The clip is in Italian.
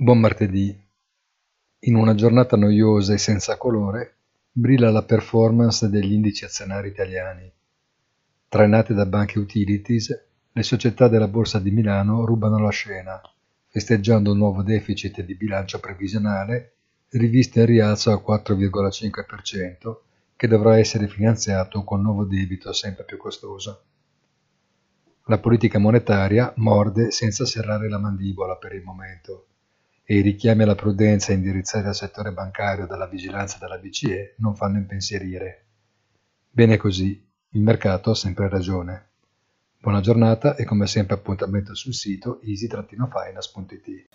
Buon martedì. In una giornata noiosa e senza colore, brilla la performance degli indici azionari italiani. Trainate da banche utilities, le società della Borsa di Milano rubano la scena, festeggiando un nuovo deficit di bilancio previsionale rivisto in rialzo al 4,5%, che dovrà essere finanziato con nuovo debito sempre più costoso. La politica monetaria morde senza serrare la mandibola per il momento e i richiami alla prudenza indirizzati al settore bancario dalla vigilanza della BCE non fanno impensierire. Bene così, il mercato ha sempre ragione. Buona giornata e come sempre appuntamento sul sito easy-finance.it.